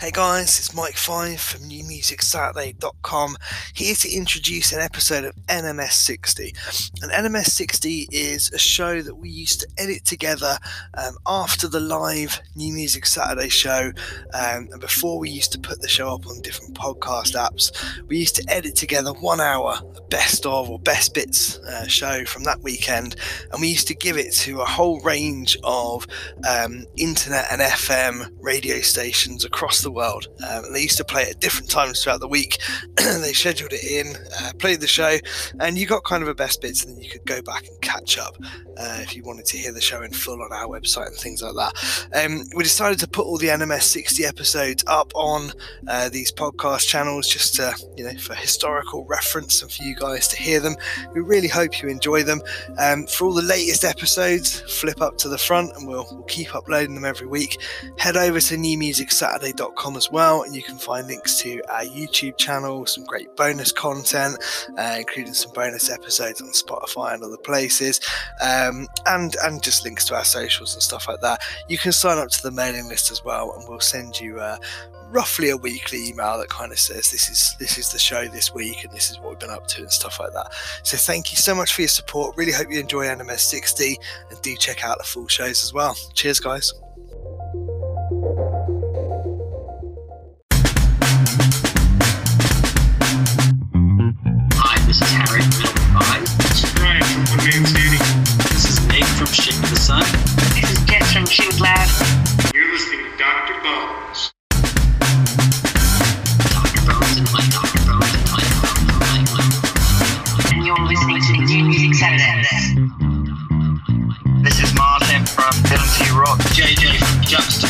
Hey guys, it's Mike Five from NewMusicSaturday.com here to introduce an episode of NMS 60. And NMS 60 is a show that we used to edit together um, after the live New Music Saturday show, um, and before we used to put the show up on different podcast apps. We used to edit together one hour, best of or best bits uh, show from that weekend, and we used to give it to a whole range of um, internet and FM radio stations across the the world. Um, they used to play it at different times throughout the week. they scheduled it in, uh, played the show, and you got kind of a best bits, and then you could go back and catch up uh, if you wanted to hear the show in full on our website and things like that. Um, we decided to put all the NMS 60 episodes up on uh, these podcast channels just to, you know, for historical reference and for you guys to hear them. We really hope you enjoy them. Um, for all the latest episodes, flip up to the front and we'll, we'll keep uploading them every week. Head over to newmusicsaturday.com as well, and you can find links to our YouTube channel, some great bonus content, uh, including some bonus episodes on Spotify and other places, um, and and just links to our socials and stuff like that. You can sign up to the mailing list as well, and we'll send you. Uh, roughly a weekly email that kind of says this is this is the show this week and this is what we've been up to and stuff like that. So thank you so much for your support. Really hope you enjoy NMS 60 and do check out the full shows as well. Cheers, guys. Hi, this is Harry from Five. This is Brian from One Man Standing. This is Nick from Ship to the Sun. This is Jess from Shoot Lab. You're listening to Dr. Bones. Dr. Bones and Mike, Dr. Bones and Mike, Mike, Mike. And you're listening to New Music Saturday. This is Martin from Ability Rock. JJ from Juxta.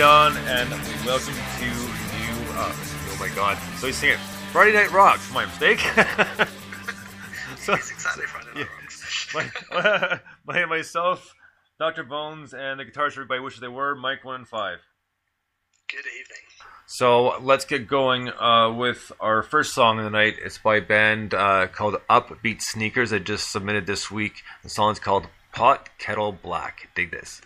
Right on, and welcome to New. Uh, oh my God! So he's singing Friday Night Rocks. My mistake. so, yeah, my, my, myself, Dr. Bones, and the guitars everybody wishes they were Mike One and Five. Good evening. So let's get going uh, with our first song of the night. It's by a band uh, called Upbeat Sneakers. that just submitted this week. The song is called Pot Kettle Black. Dig this.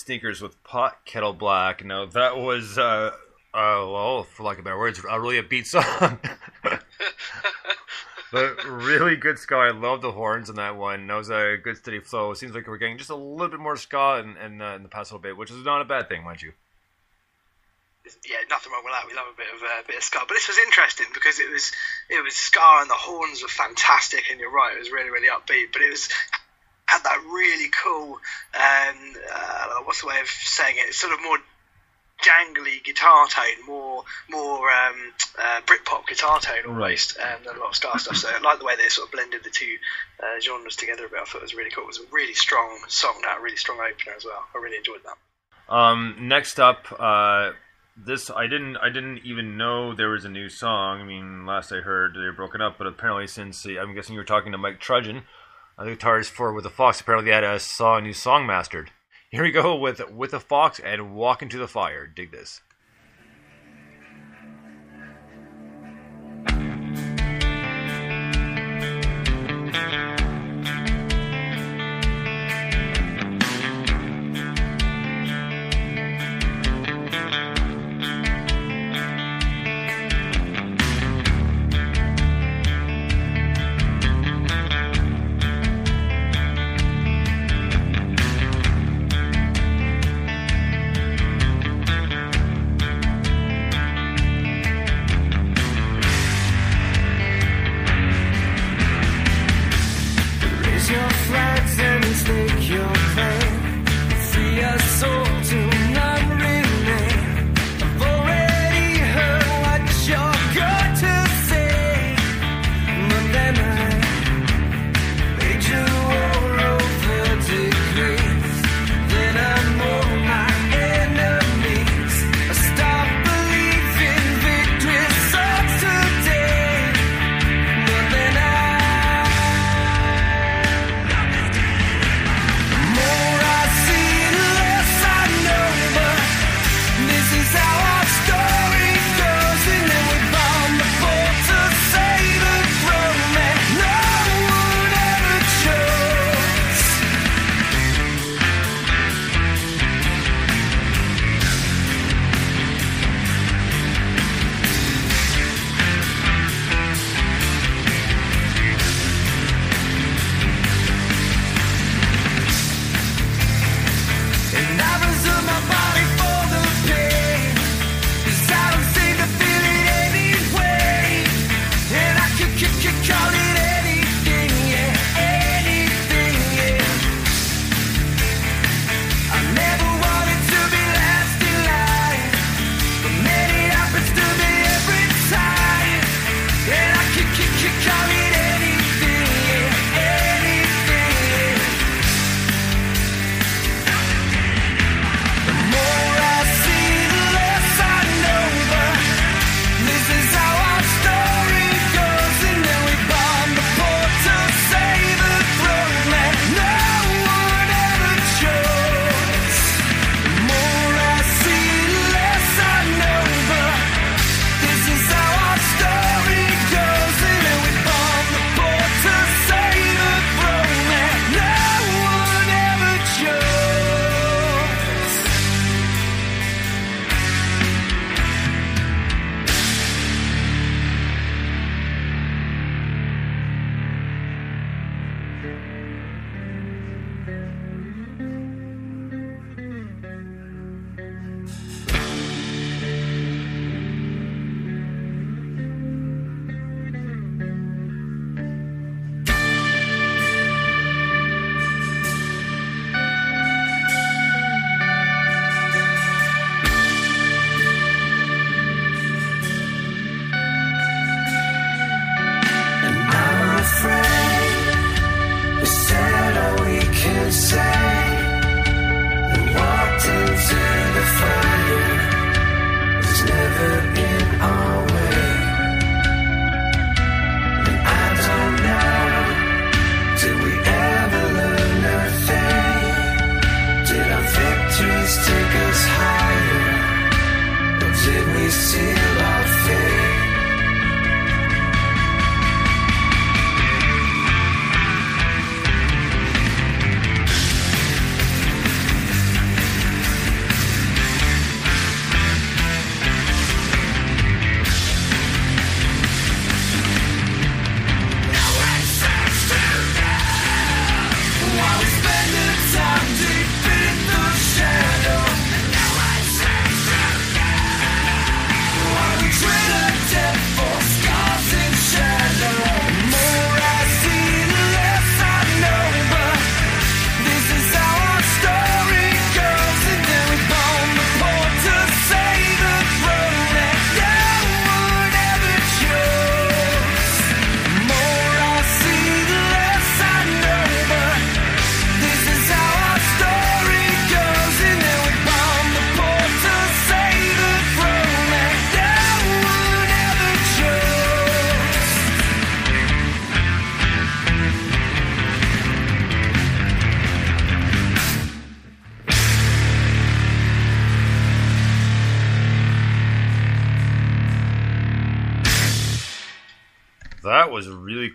Sneakers with Pot Kettle Black. Now that was, uh, uh, well, for lack of better words, a really a beat song. but really good ska. I love the horns in that one. That was a good steady flow. It seems like we're getting just a little bit more ska in, in, uh, in the past little bit, which is not a bad thing, mind you. yeah, nothing wrong with that. We love a bit of uh, bit of ska, but this was interesting because it was it was ska and the horns were fantastic. And you're right, it was really really upbeat, but it was had that really cool um, uh, what's the way of saying it? It's sort of more jangly guitar tone, more more um, uh, Britpop guitar tone almost, um, than a lot of ska stuff. So I like the way they sort of blended the two uh, genres together a bit. I thought it was really cool. It was a really strong song, that really strong opener as well. I really enjoyed that. Um, next up, uh, this I didn't I didn't even know there was a new song. I mean, last I heard they were broken up, but apparently since I'm guessing you were talking to Mike Trudgeon, uh, the guitarist for With the Fox. Apparently, they had a saw a new song mastered. Here we go with With the Fox and Walk into the Fire. Dig this.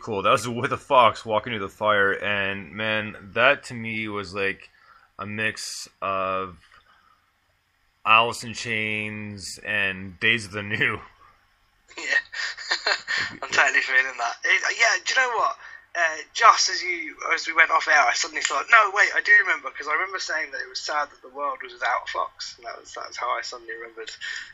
Cool. That was with a fox walking through the fire, and man, that to me was like a mix of Alice in Chains and Days of the New. Yeah, I'm totally feeling that. It, yeah, do you know what? Uh, just as you as we went off air, I suddenly thought, no, wait, I do remember because I remember saying that it was sad that the world was without fox. And that was that's how I suddenly remembered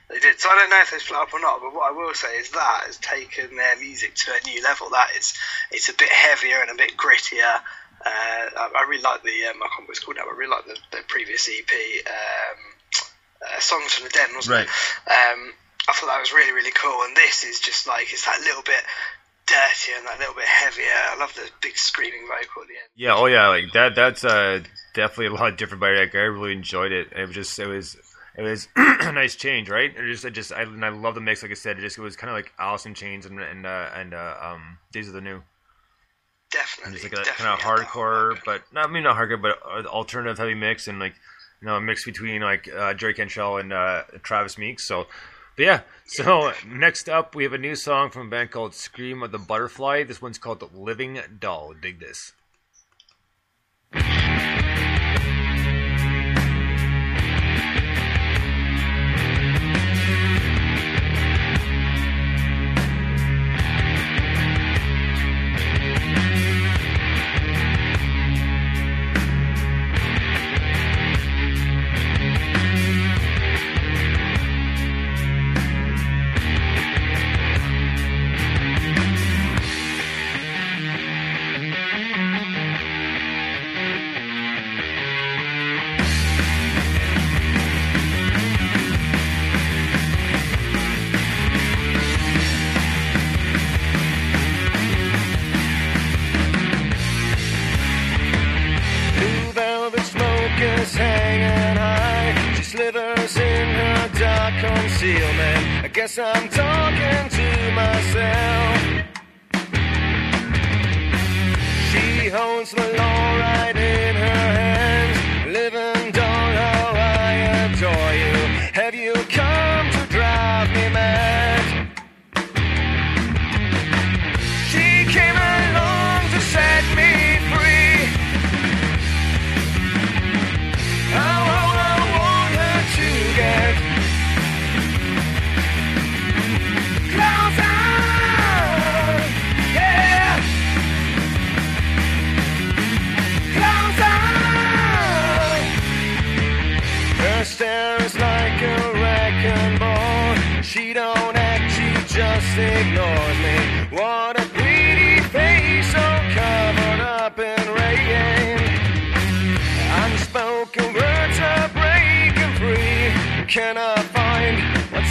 they did. So I don't know if they split up or not, but what I will say is that has taken their music to a new level. That is, it's a bit heavier and a bit grittier. Uh, I, I really like the um, I can't remember what it's called now, but I really like the, the previous EP, um, uh, Songs from the Den, wasn't Right. it? Um, I thought that was really really cool, and this is just like it's that little bit dirtier and that little bit heavier. I love the big screaming vocal at the end. Yeah, oh yeah, like that. That's uh, definitely a lot different. But like, I really enjoyed it. It was just, it was, it was a nice change, right? It just, I just, I, and I love the mix. Like I said, it just it was kind of like Alice in Chains and and uh, and uh, um, Days of the New. Definitely, And just like a definitely kind of hardcore, but not I mean not hardcore, but uh, alternative heavy mix and like you know a mix between like uh, Jerry Cantrell and uh, Travis Meeks. So, but yeah. So next up, we have a new song from a band called Scream of the Butterfly. This one's called Living Doll. Dig this.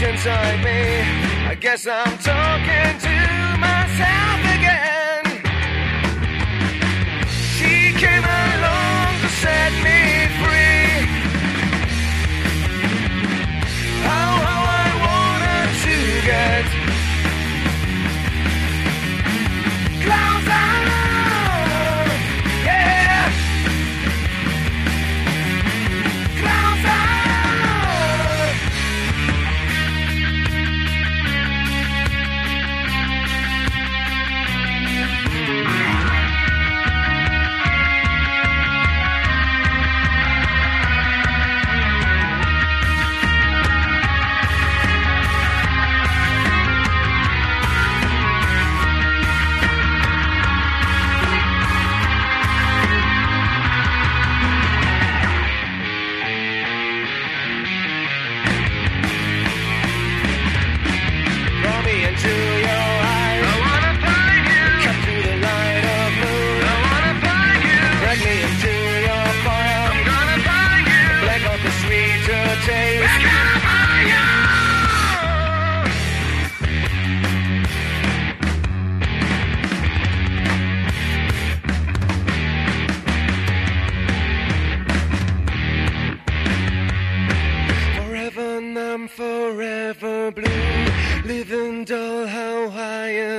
Inside me? I guess I'm talking to myself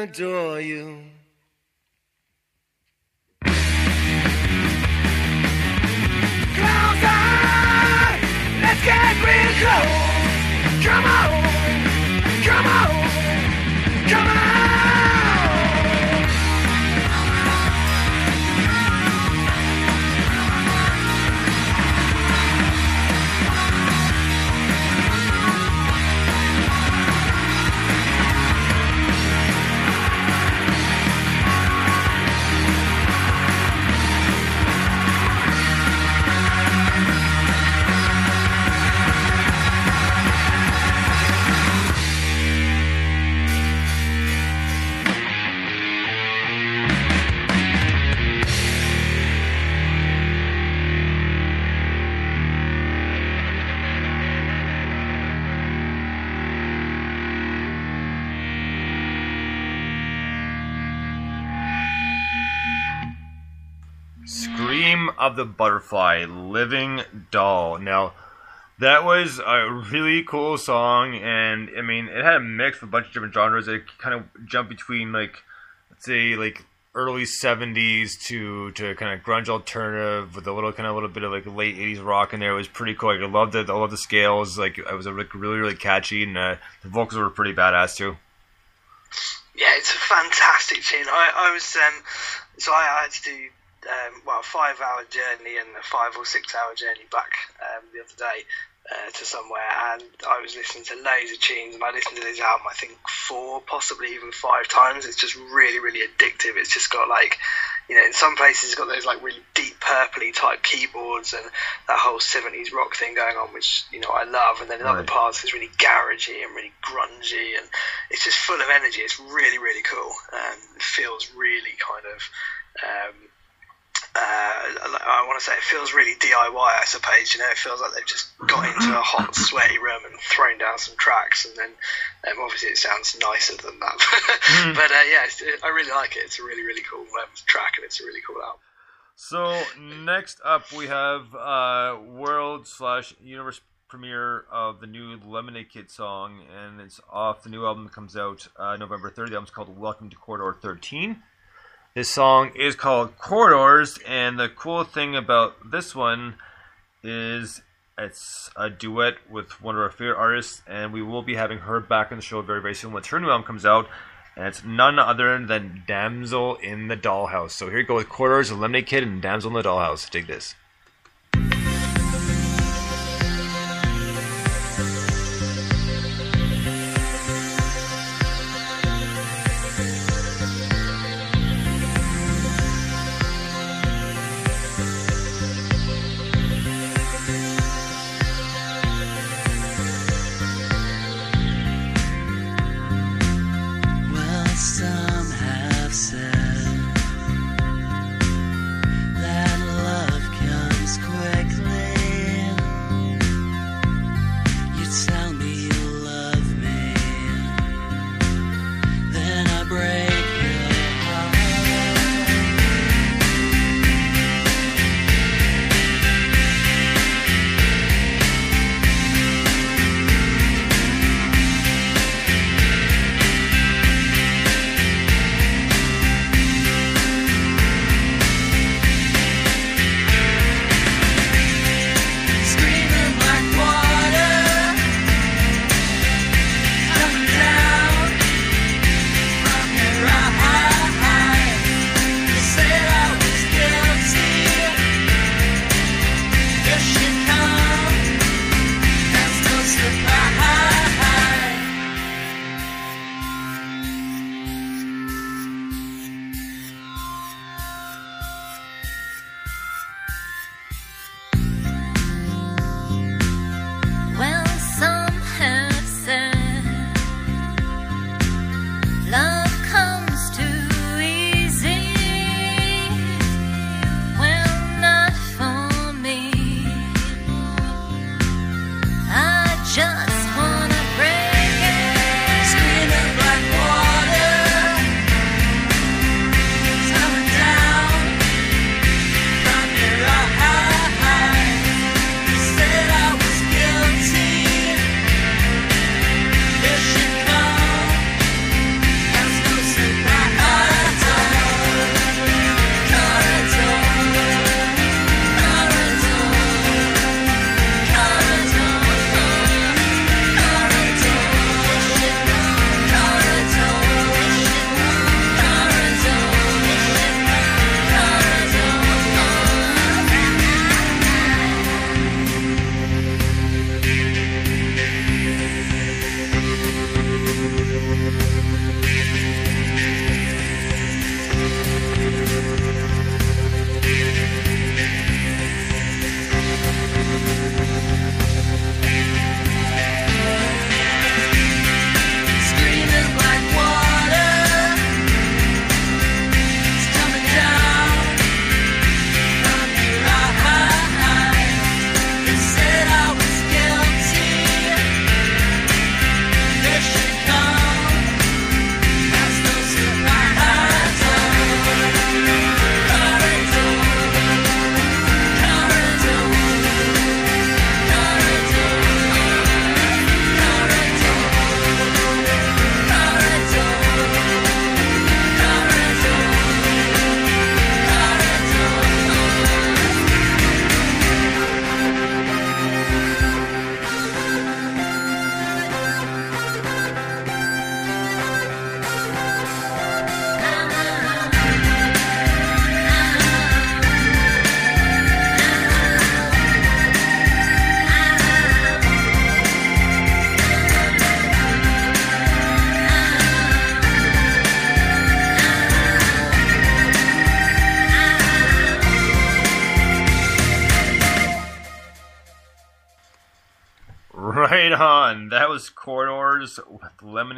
adore you. Of the Butterfly, Living Doll. Now, that was a really cool song, and I mean, it had a mix of a bunch of different genres. It kind of jumped between, like, let's say, like early 70s to to kind of grunge alternative with a little kind of a little bit of like late 80s rock in there. It was pretty cool. Like, I loved it. I loved the scales. Like, it was a, like, really, really catchy, and uh, the vocals were pretty badass too. Yeah, it's a fantastic tune. I, I was um, so I, I had to do um, well a five hour journey and a five or six hour journey back um, the other day uh, to somewhere, and I was listening to loads of tunes, and I listened to this album I think four, possibly even five times. It's just really, really addictive. It's just got like you know, in some places it's got those like really deep purpley type keyboards and that whole 70s rock thing going on, which, you know, I love. And then in other parts it's really garagey and really grungy and it's just full of energy. It's really, really cool. Um, it feels really kind of, um, I want to say it feels really DIY, I suppose. You know, it feels like they've just got into a hot, sweaty room and thrown down some tracks, and then um, obviously it sounds nicer than that. but uh, yeah, it's, I really like it. It's a really, really cool um, track, and it's a really cool album. So next up we have uh, world slash universe premiere of the new Lemonade Kid song, and it's off the new album that comes out uh, November 3rd. The album's called Welcome to Corridor 13. This song is called Corridors, and the cool thing about this one is it's a duet with one of our favorite artists, and we will be having her back on the show very, very soon once her new album comes out. And it's none other than Damsel in the Dollhouse. So here you go with Corridors, Lemonade Kid, and Damsel in the Dollhouse. Dig this.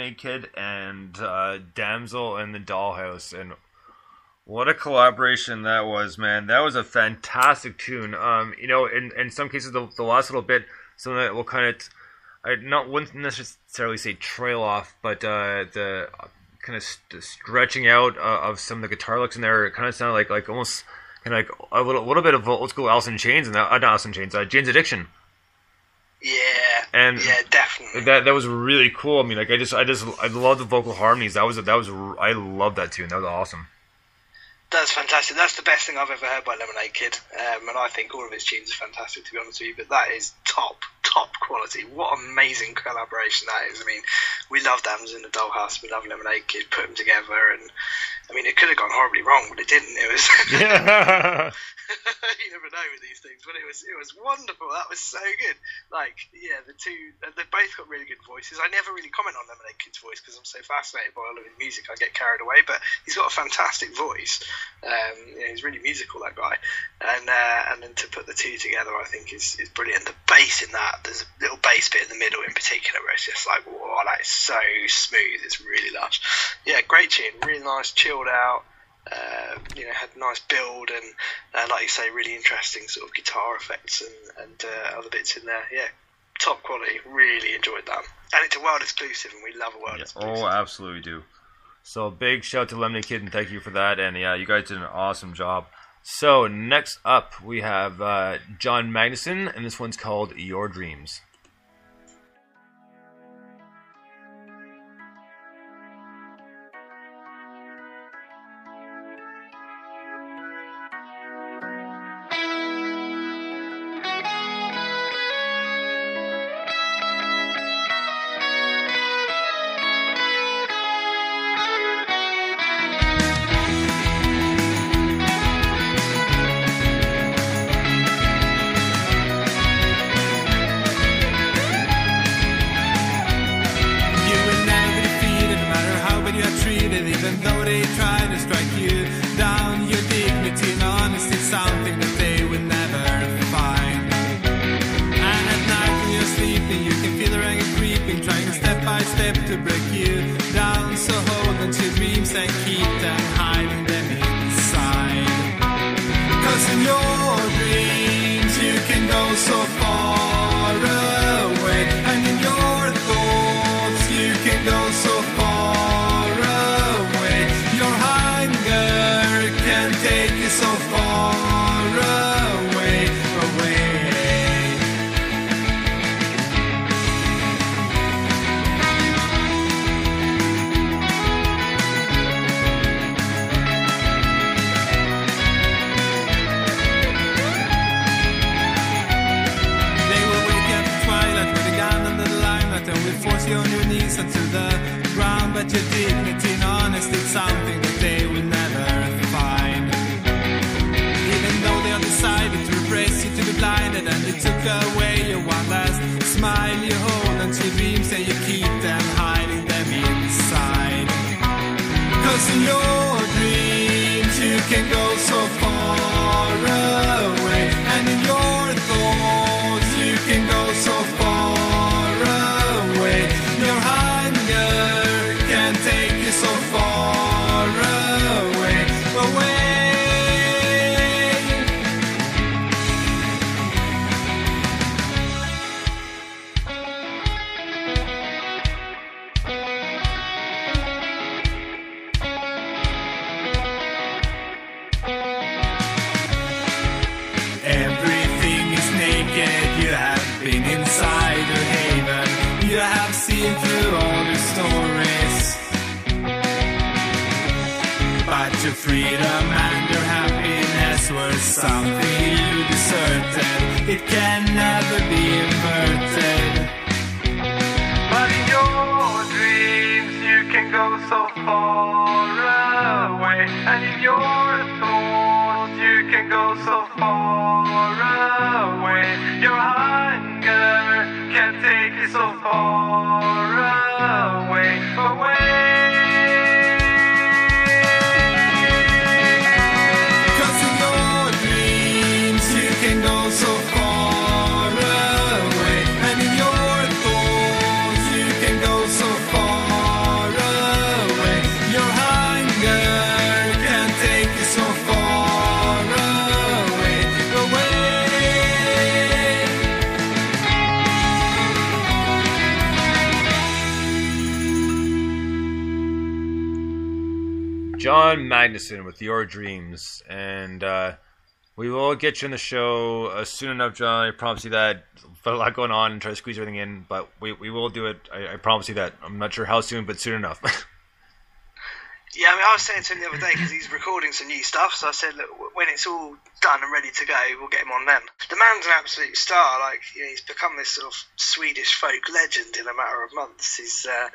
Lemonade Kid and uh, Damsel in the Dollhouse, and what a collaboration that was, man! That was a fantastic tune. Um, you know, in in some cases, the, the last little bit, some of that will kind of, I not wouldn't necessarily say trail off, but uh, the kind of st- stretching out uh, of some of the guitar licks in there, it kind of sounded like like almost kind of like a little little bit of old school Alice in Chains and that, uh, not Alice in Chains, uh, Jane's Addiction. Yeah, And yeah, definitely. that that was really cool. I mean, like I just I just I love the vocal harmonies. That was that was I love that tune. That was awesome. That's fantastic. That's the best thing I've ever heard by Lemonade Kid, um, and I think all of his tunes are fantastic. To be honest with you, but that is top, top quality. What amazing collaboration that is. I mean, we love Damsel in the Dollhouse. We love Lemonade Kid. Put them together, and I mean, it could have gone horribly wrong, but it didn't. It was. Yeah. you never know with these things, but it was it was wonderful. That was so good. Like, yeah, the two they both got really good voices. I never really comment on Lemonade Kid's voice because I'm so fascinated by all of his music. I get carried away, but he's got a fantastic voice. Um, you know, he's really musical, that guy. And uh, and then to put the two together, I think is is brilliant. The bass in that, there's a little bass bit in the middle in particular where it's just like, whoa, that is so smooth. It's really lush. Yeah, great tune, really nice, chilled out. Uh, you know, had a nice build and, uh, like you say, really interesting sort of guitar effects and, and uh, other bits in there. Yeah, top quality. Really enjoyed that. And it's a world exclusive, and we love a world exclusive. Oh, absolutely do. So big shout to Lemonade Kid and thank you for that. And yeah, you guys did an awesome job. So next up we have uh, John Magnuson, and this one's called Your Dreams. And keep away something you deserted. It can never be inverted. But in your dreams you can go so far away And in your thoughts you can go so far away Your hunger can take you so far Magnuson with Your Dreams, and uh, we will get you on the show uh, soon enough, John. I promise you that. Got a lot going on and try to squeeze everything in, but we, we will do it. I, I promise you that. I'm not sure how soon, but soon enough. Yeah, I mean, I was saying to him the other day because he's recording some new stuff. So I said, look, when it's all done and ready to go, we'll get him on then. The man's an absolute star. Like, you know, he's become this sort of Swedish folk legend in a matter of months. He's, uh,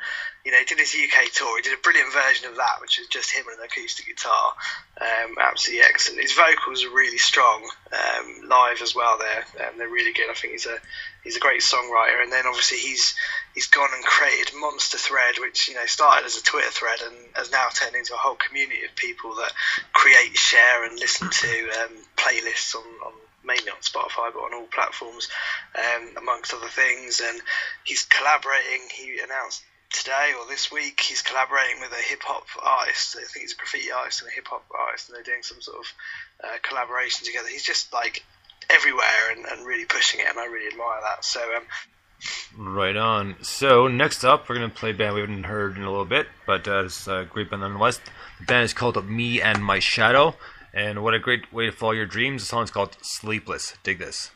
you know, he did his UK tour. He did a brilliant version of that, which was just him and an acoustic guitar. Um, absolutely excellent. His vocals are really strong um, live as well. They're um, they're really good. I think he's a he's a great songwriter. And then obviously he's he's gone and created Monster Thread, which you know started as a Twitter thread and has now turned into a whole community of people that create, share, and listen to um, playlists on, on mainly on Spotify, but on all platforms, um, amongst other things. And he's collaborating. He announced today or this week he's collaborating with a hip hop artist. I think he's a graffiti artist and a hip hop artist, and they're doing some sort of uh, collaboration together. He's just like everywhere and, and really pushing it, and I really admire that. So um, Right on. So next up, we're gonna play a band we haven't heard in a little bit, but uh, it's a great band nonetheless. The band is called Me and My Shadow, and what a great way to follow your dreams. The song's called Sleepless. Dig this.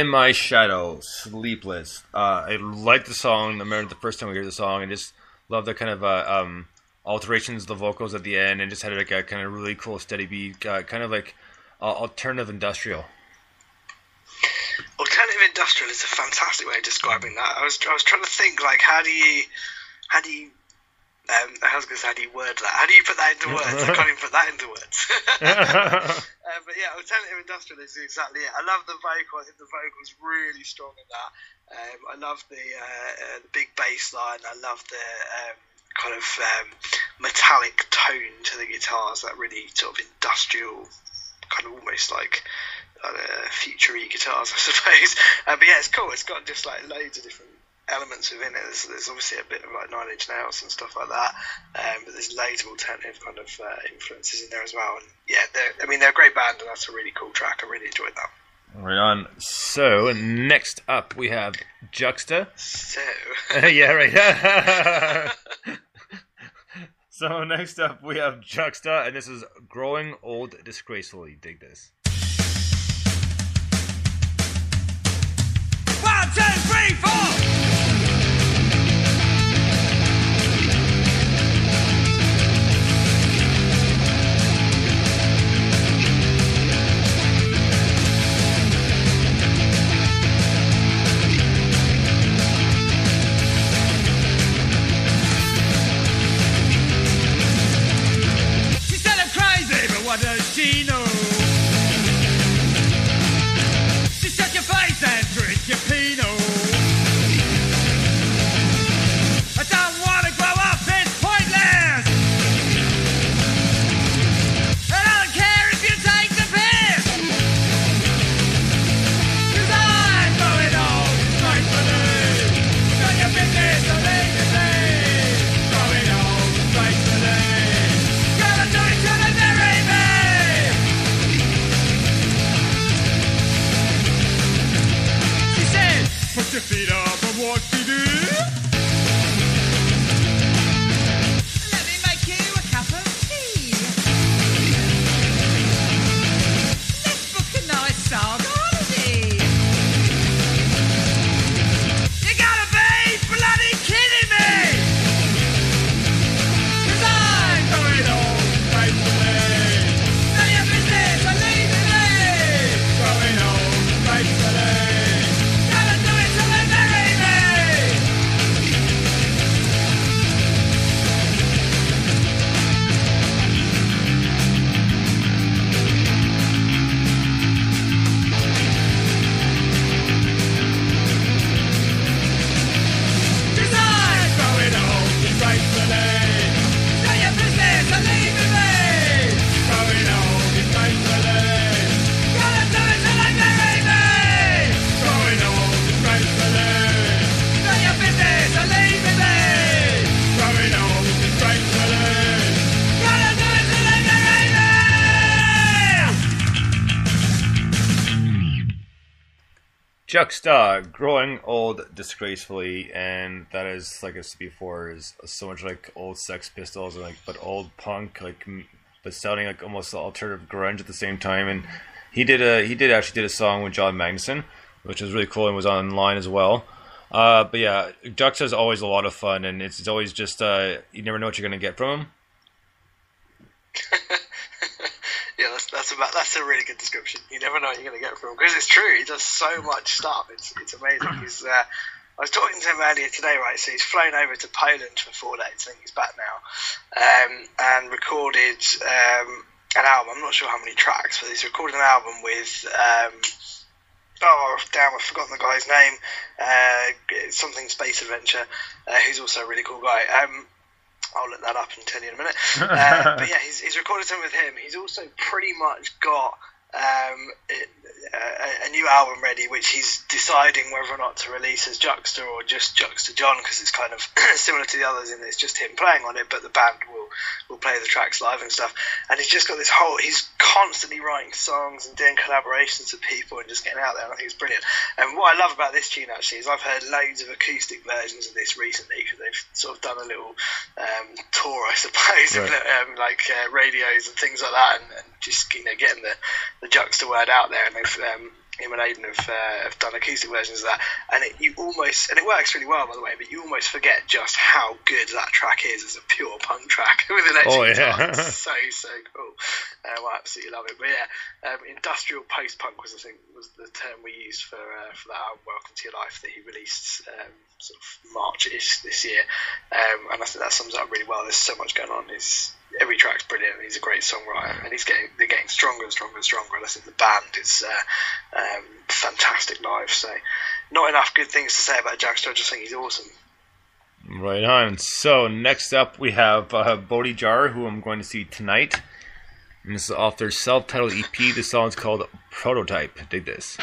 And My Shadow, Sleepless. Uh, I like the song. I remember the first time we heard the song, and just love the kind of uh, um, alterations of the vocals at the end, and just had like a kind of really cool steady beat, uh, kind of like uh, alternative industrial. Alternative industrial is a fantastic way of describing that. I was I was trying to think like how do you how do you um, I was going to say how do you word that? How do you put that into words? I can't even put that into words. uh, but yeah, alternative industrial is exactly it. I love the vocal. I think the vocal's really strong in that. Um, I love the uh, uh, the big bass line. I love the um, kind of um, metallic tone to the guitars. That really sort of industrial, kind of almost like uh, future-y guitars, I suppose. Uh, but yeah, it's cool. It's got just like loads of different elements within it. There's, there's obviously a bit of like Nine Inch Nails and stuff like that, um, but there's loads of alternative kind of uh, influences in there as well. And yeah, I mean they're a great band, and that's a really cool track. I really enjoyed that. Right on. So next up we have Juxta. So yeah, right. so next up we have Juxta, and this is growing old disgracefully. Dig this. One, two, three, four. Juxta, growing old disgracefully, and that is like I said before, is so much like old Sex Pistols and like but old punk, like but sounding like almost alternative grunge at the same time. And he did a he did actually did a song with John Magnuson, which was really cool and was online as well. Uh, but yeah, Juxta is always a lot of fun, and it's, it's always just uh, you never know what you're gonna get from him. yeah, that's that's about that's a really good description. You never know what you're going to get from him because it's true. He does so much stuff. It's it's amazing. He's uh, I was talking to him earlier today, right? So he's flown over to Poland for four days. I think he's back now, um, and recorded um, an album. I'm not sure how many tracks, but he's recorded an album with. Um, Oh damn! I've forgotten the guy's name. Uh, something Space Adventure, uh, who's also a really cool guy. Um, I'll look that up and tell you in a minute. Uh, but yeah, he's, he's recorded something with him. He's also pretty much got um, it, a, a new album ready, which he's deciding whether or not to release as Juxta or just Juxta John, because it's kind of similar to the others in that it's just him playing on it, but the band will will play the tracks live and stuff. And he's just got this whole. He's constantly writing songs and doing collaborations with people and just getting out there. And I think it's brilliant. And what I love about this tune actually is I've heard loads of acoustic versions of this recently because they've sort of done a little um, tour, I suppose, of um, like uh, radios and things like that, and, and just you know getting the the Juxta word out there. And they've um, him and Aiden have, uh, have done acoustic versions of that, and it, you almost and it works really well by the way, but you almost forget just how good that track is as a pure punk track with an Oh, electric yeah. guitar. It's so so cool. Um, I absolutely love it. But yeah, um, industrial post punk was I think was the term we used for uh, for that album Welcome to Your Life that he released um, sort of March-ish this year, um, and I think that sums up really well. There's so much going on. It's every track's brilliant. He's a great songwriter, and he's getting they're getting stronger and stronger and stronger. And I think the band is uh, um, fantastic live. So, not enough good things to say about Juxta. I just think he's awesome. Right on. So next up we have uh, Bodhi Jar, who I'm going to see tonight. And this is off their self-titled EP. The song's called Prototype. Dig this.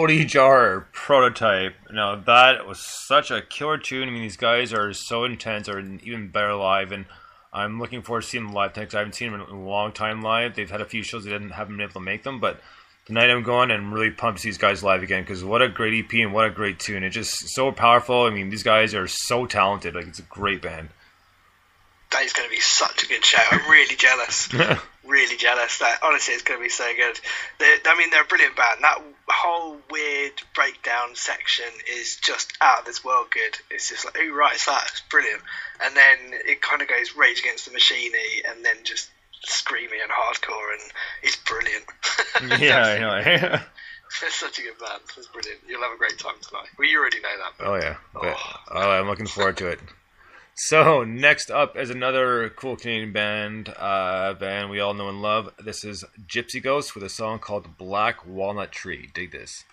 Bodhi Jar prototype. Now that was such a killer tune. I mean, these guys are so intense, or even better live, and I'm looking forward to seeing them live because I haven't seen them in a long time live. They've had a few shows they didn't haven't been able to make them, but tonight I'm going and I'm really pumped to see these guys live again because what a great EP and what a great tune. It's just so powerful. I mean, these guys are so talented. Like it's a great band. That is going to be such a good show. I'm really jealous. really jealous. That honestly, it's going to be so good. They're, I mean, they're a brilliant band. That whole weird breakdown section is just out of this world good. It's just like who writes that? It's brilliant. And then it kind of goes Rage Against the Machine and then just screamy and hardcore, and it's brilliant. yeah, I know. It's such a good band. It's brilliant. You'll have a great time tonight. Well, you already know that. but- Oh yeah, oh. but, oh, I'm looking forward to it. So next up is another cool Canadian band, uh, band we all know and love. This is Gypsy Ghost with a song called Black Walnut Tree. Dig this.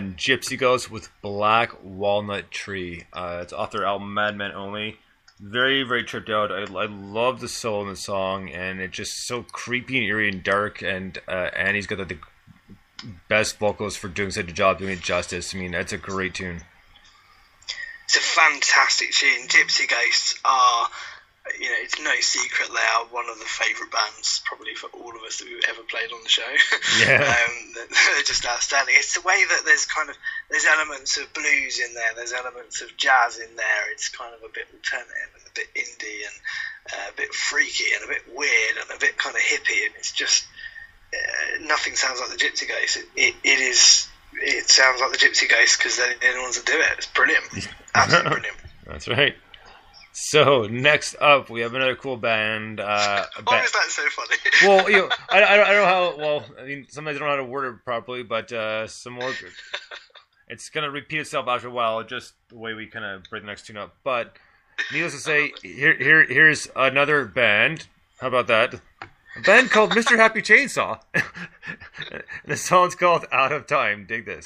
Gypsy Ghost with Black Walnut Tree. Uh, it's off their album Madman Only. very very tripped out. I, I love the soul in the song, and it's just so creepy and eerie and dark. And uh, Annie's got the, the best vocals for doing such a job doing it justice. I mean, that's a great tune. It's a fantastic tune. Gypsy Ghosts are, you know, it's no secret they are one of the favourite bands probably for all of us that we've ever played on the show. Yeah. um, they're just outstanding. It's the way that there's kind of there's elements of blues in there. There's elements of jazz in there. It's kind of a bit alternative and a bit indie and uh, a bit freaky and a bit weird and a bit kind of hippie. And it's just uh, nothing sounds like the Gypsy Ghost. It, it, it is. It sounds like the Gypsy Ghost because they're the only ones that do it. It's brilliant. Absolutely brilliant. That's right. So next up, we have another cool band. Uh, Why ba- is that so funny? well, you know, I, I, don't, I don't know how. Well, I mean, sometimes I don't know how to word it properly, but uh, some more. It's gonna repeat itself after a while, just the way we kind of break the next tune up. But needless to say, here, here, here's another band. How about that? A band called Mr. Happy Chainsaw. the song's called "Out of Time." Dig this.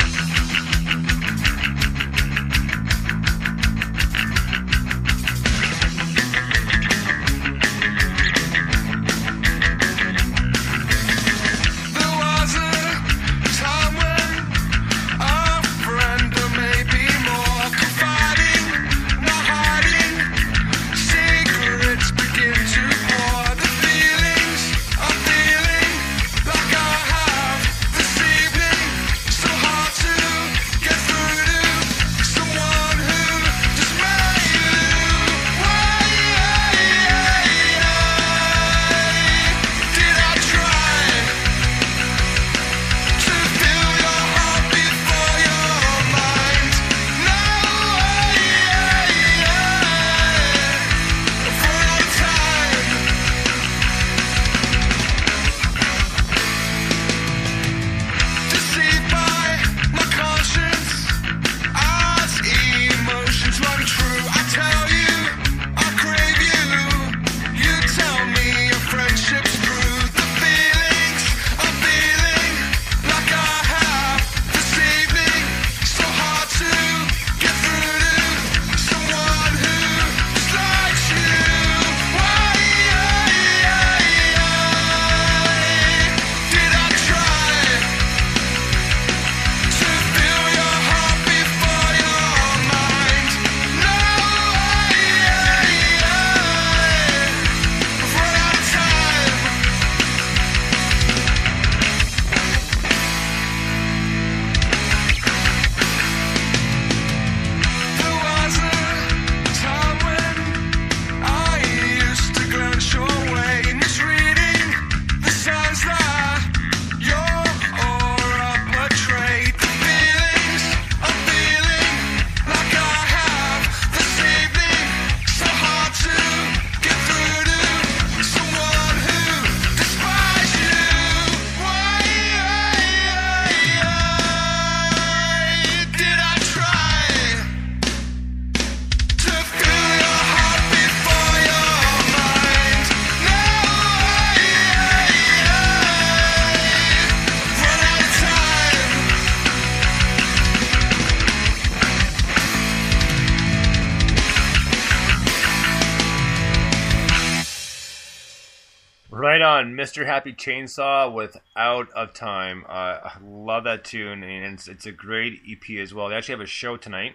Mr. Happy Chainsaw with Out of Time. Uh, I love that tune, and it's, it's a great EP as well. They actually have a show tonight,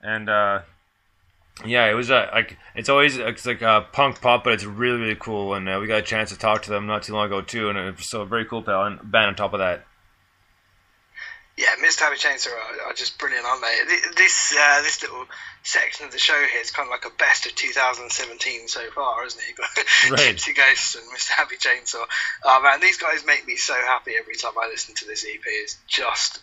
and uh, yeah, it was uh, like it's always it's like uh, punk pop, but it's really really cool. And uh, we got a chance to talk to them not too long ago too, and it was so very cool band band on top of that. Yeah, Mr. Happy Chainsaw are, are just brilliant, aren't they? This uh, this little section of the show here is kind of like a best of 2017 so far, isn't it? You've got Right. Gypsy Ghosts and Mr. Happy Chainsaw. Oh man, these guys make me so happy every time I listen to this EP. It's just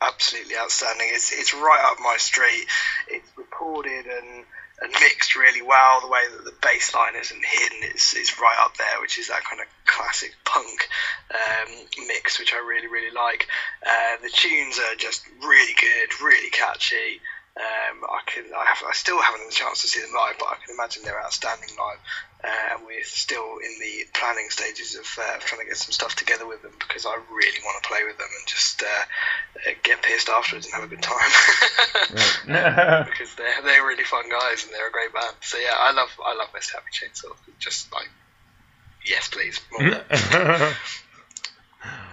absolutely outstanding. It's it's right up my street. It's recorded and and mixed really well. The way that the bass line isn't hidden is is right up there, which is that kind of classic punk um, mix, which I really really like. Uh, the tunes are just really good, really catchy. Um, I can, I have, I still haven't had a chance to see them live, but I can imagine they're outstanding live. Uh, we're still in the planning stages of uh, trying to get some stuff together with them because I really want to play with them and just uh, uh, get pissed afterwards and have a good time. because they're they're really fun guys and they're a great band. So yeah, I love I love Mr. Happy Chainsaw. Just like yes, please. More of that.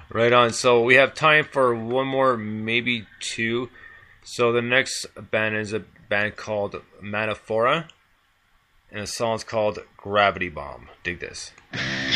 Right on. So we have time for one more, maybe two. So the next band is a band called Metaphora, and the song's called Gravity Bomb. Dig this.